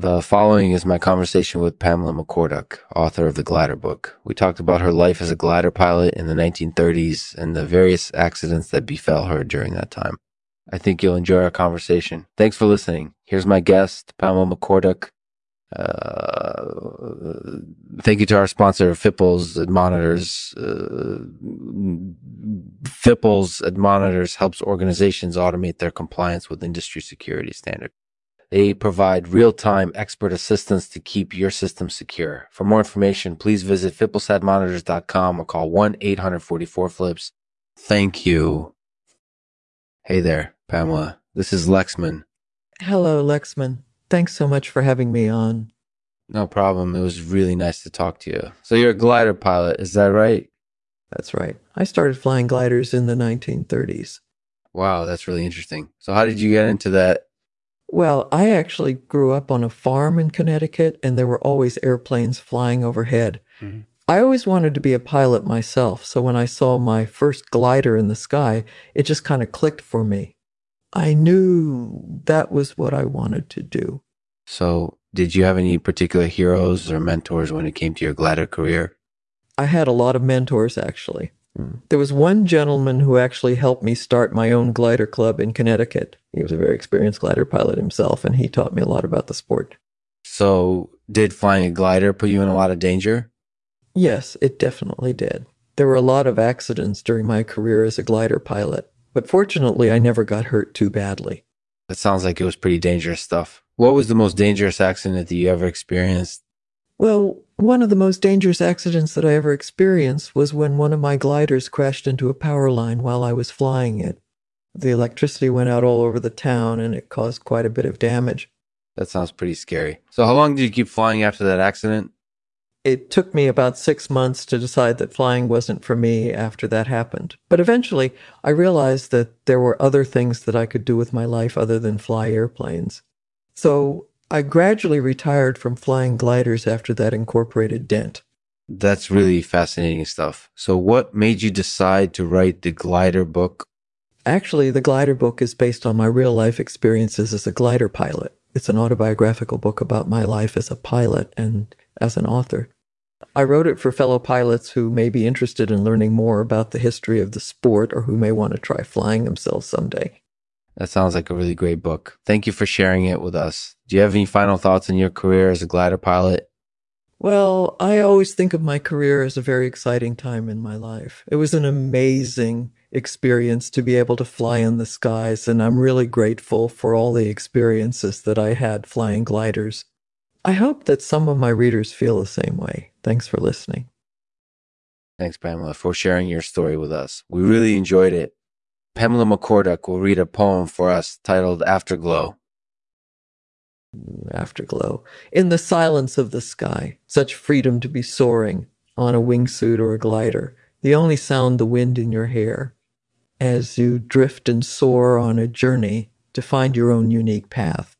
The following is my conversation with Pamela McCorduck, author of the Glider book. We talked about her life as a glider pilot in the 1930s and the various accidents that befell her during that time. I think you'll enjoy our conversation. Thanks for listening. Here's my guest, Pamela McCorduck. Uh, thank you to our sponsor, Fipples Monitors. Uh, Fipples Monitors helps organizations automate their compliance with industry security standards. They provide real-time expert assistance to keep your system secure. For more information, please visit fipplsadmonitors.com or call 1-844-FLIPS. Thank you. Hey there, Pamela. This is Lexman. Hello, Lexman. Thanks so much for having me on. No problem. It was really nice to talk to you. So you're a glider pilot, is that right? That's right. I started flying gliders in the 1930s. Wow, that's really interesting. So how did you get into that well, I actually grew up on a farm in Connecticut, and there were always airplanes flying overhead. Mm-hmm. I always wanted to be a pilot myself, so when I saw my first glider in the sky, it just kind of clicked for me. I knew that was what I wanted to do. So, did you have any particular heroes or mentors when it came to your glider career? I had a lot of mentors, actually. There was one gentleman who actually helped me start my own glider club in Connecticut. He was a very experienced glider pilot himself, and he taught me a lot about the sport. So, did flying a glider put you in a lot of danger? Yes, it definitely did. There were a lot of accidents during my career as a glider pilot, but fortunately, I never got hurt too badly. That sounds like it was pretty dangerous stuff. What was the most dangerous accident that you ever experienced? Well, one of the most dangerous accidents that I ever experienced was when one of my gliders crashed into a power line while I was flying it. The electricity went out all over the town and it caused quite a bit of damage. That sounds pretty scary. So, how long did you keep flying after that accident? It took me about six months to decide that flying wasn't for me after that happened. But eventually, I realized that there were other things that I could do with my life other than fly airplanes. So I gradually retired from flying gliders after that incorporated dent. That's really fascinating stuff. So, what made you decide to write the glider book? Actually, the glider book is based on my real life experiences as a glider pilot. It's an autobiographical book about my life as a pilot and as an author. I wrote it for fellow pilots who may be interested in learning more about the history of the sport or who may want to try flying themselves someday. That sounds like a really great book. Thank you for sharing it with us. Do you have any final thoughts on your career as a glider pilot? Well, I always think of my career as a very exciting time in my life. It was an amazing experience to be able to fly in the skies, and I'm really grateful for all the experiences that I had flying gliders. I hope that some of my readers feel the same way. Thanks for listening. Thanks, Pamela, for sharing your story with us. We really enjoyed it. Pamela McCorduck will read a poem for us titled Afterglow. Afterglow. In the silence of the sky, such freedom to be soaring on a wingsuit or a glider, the only sound the wind in your hair. As you drift and soar on a journey to find your own unique path.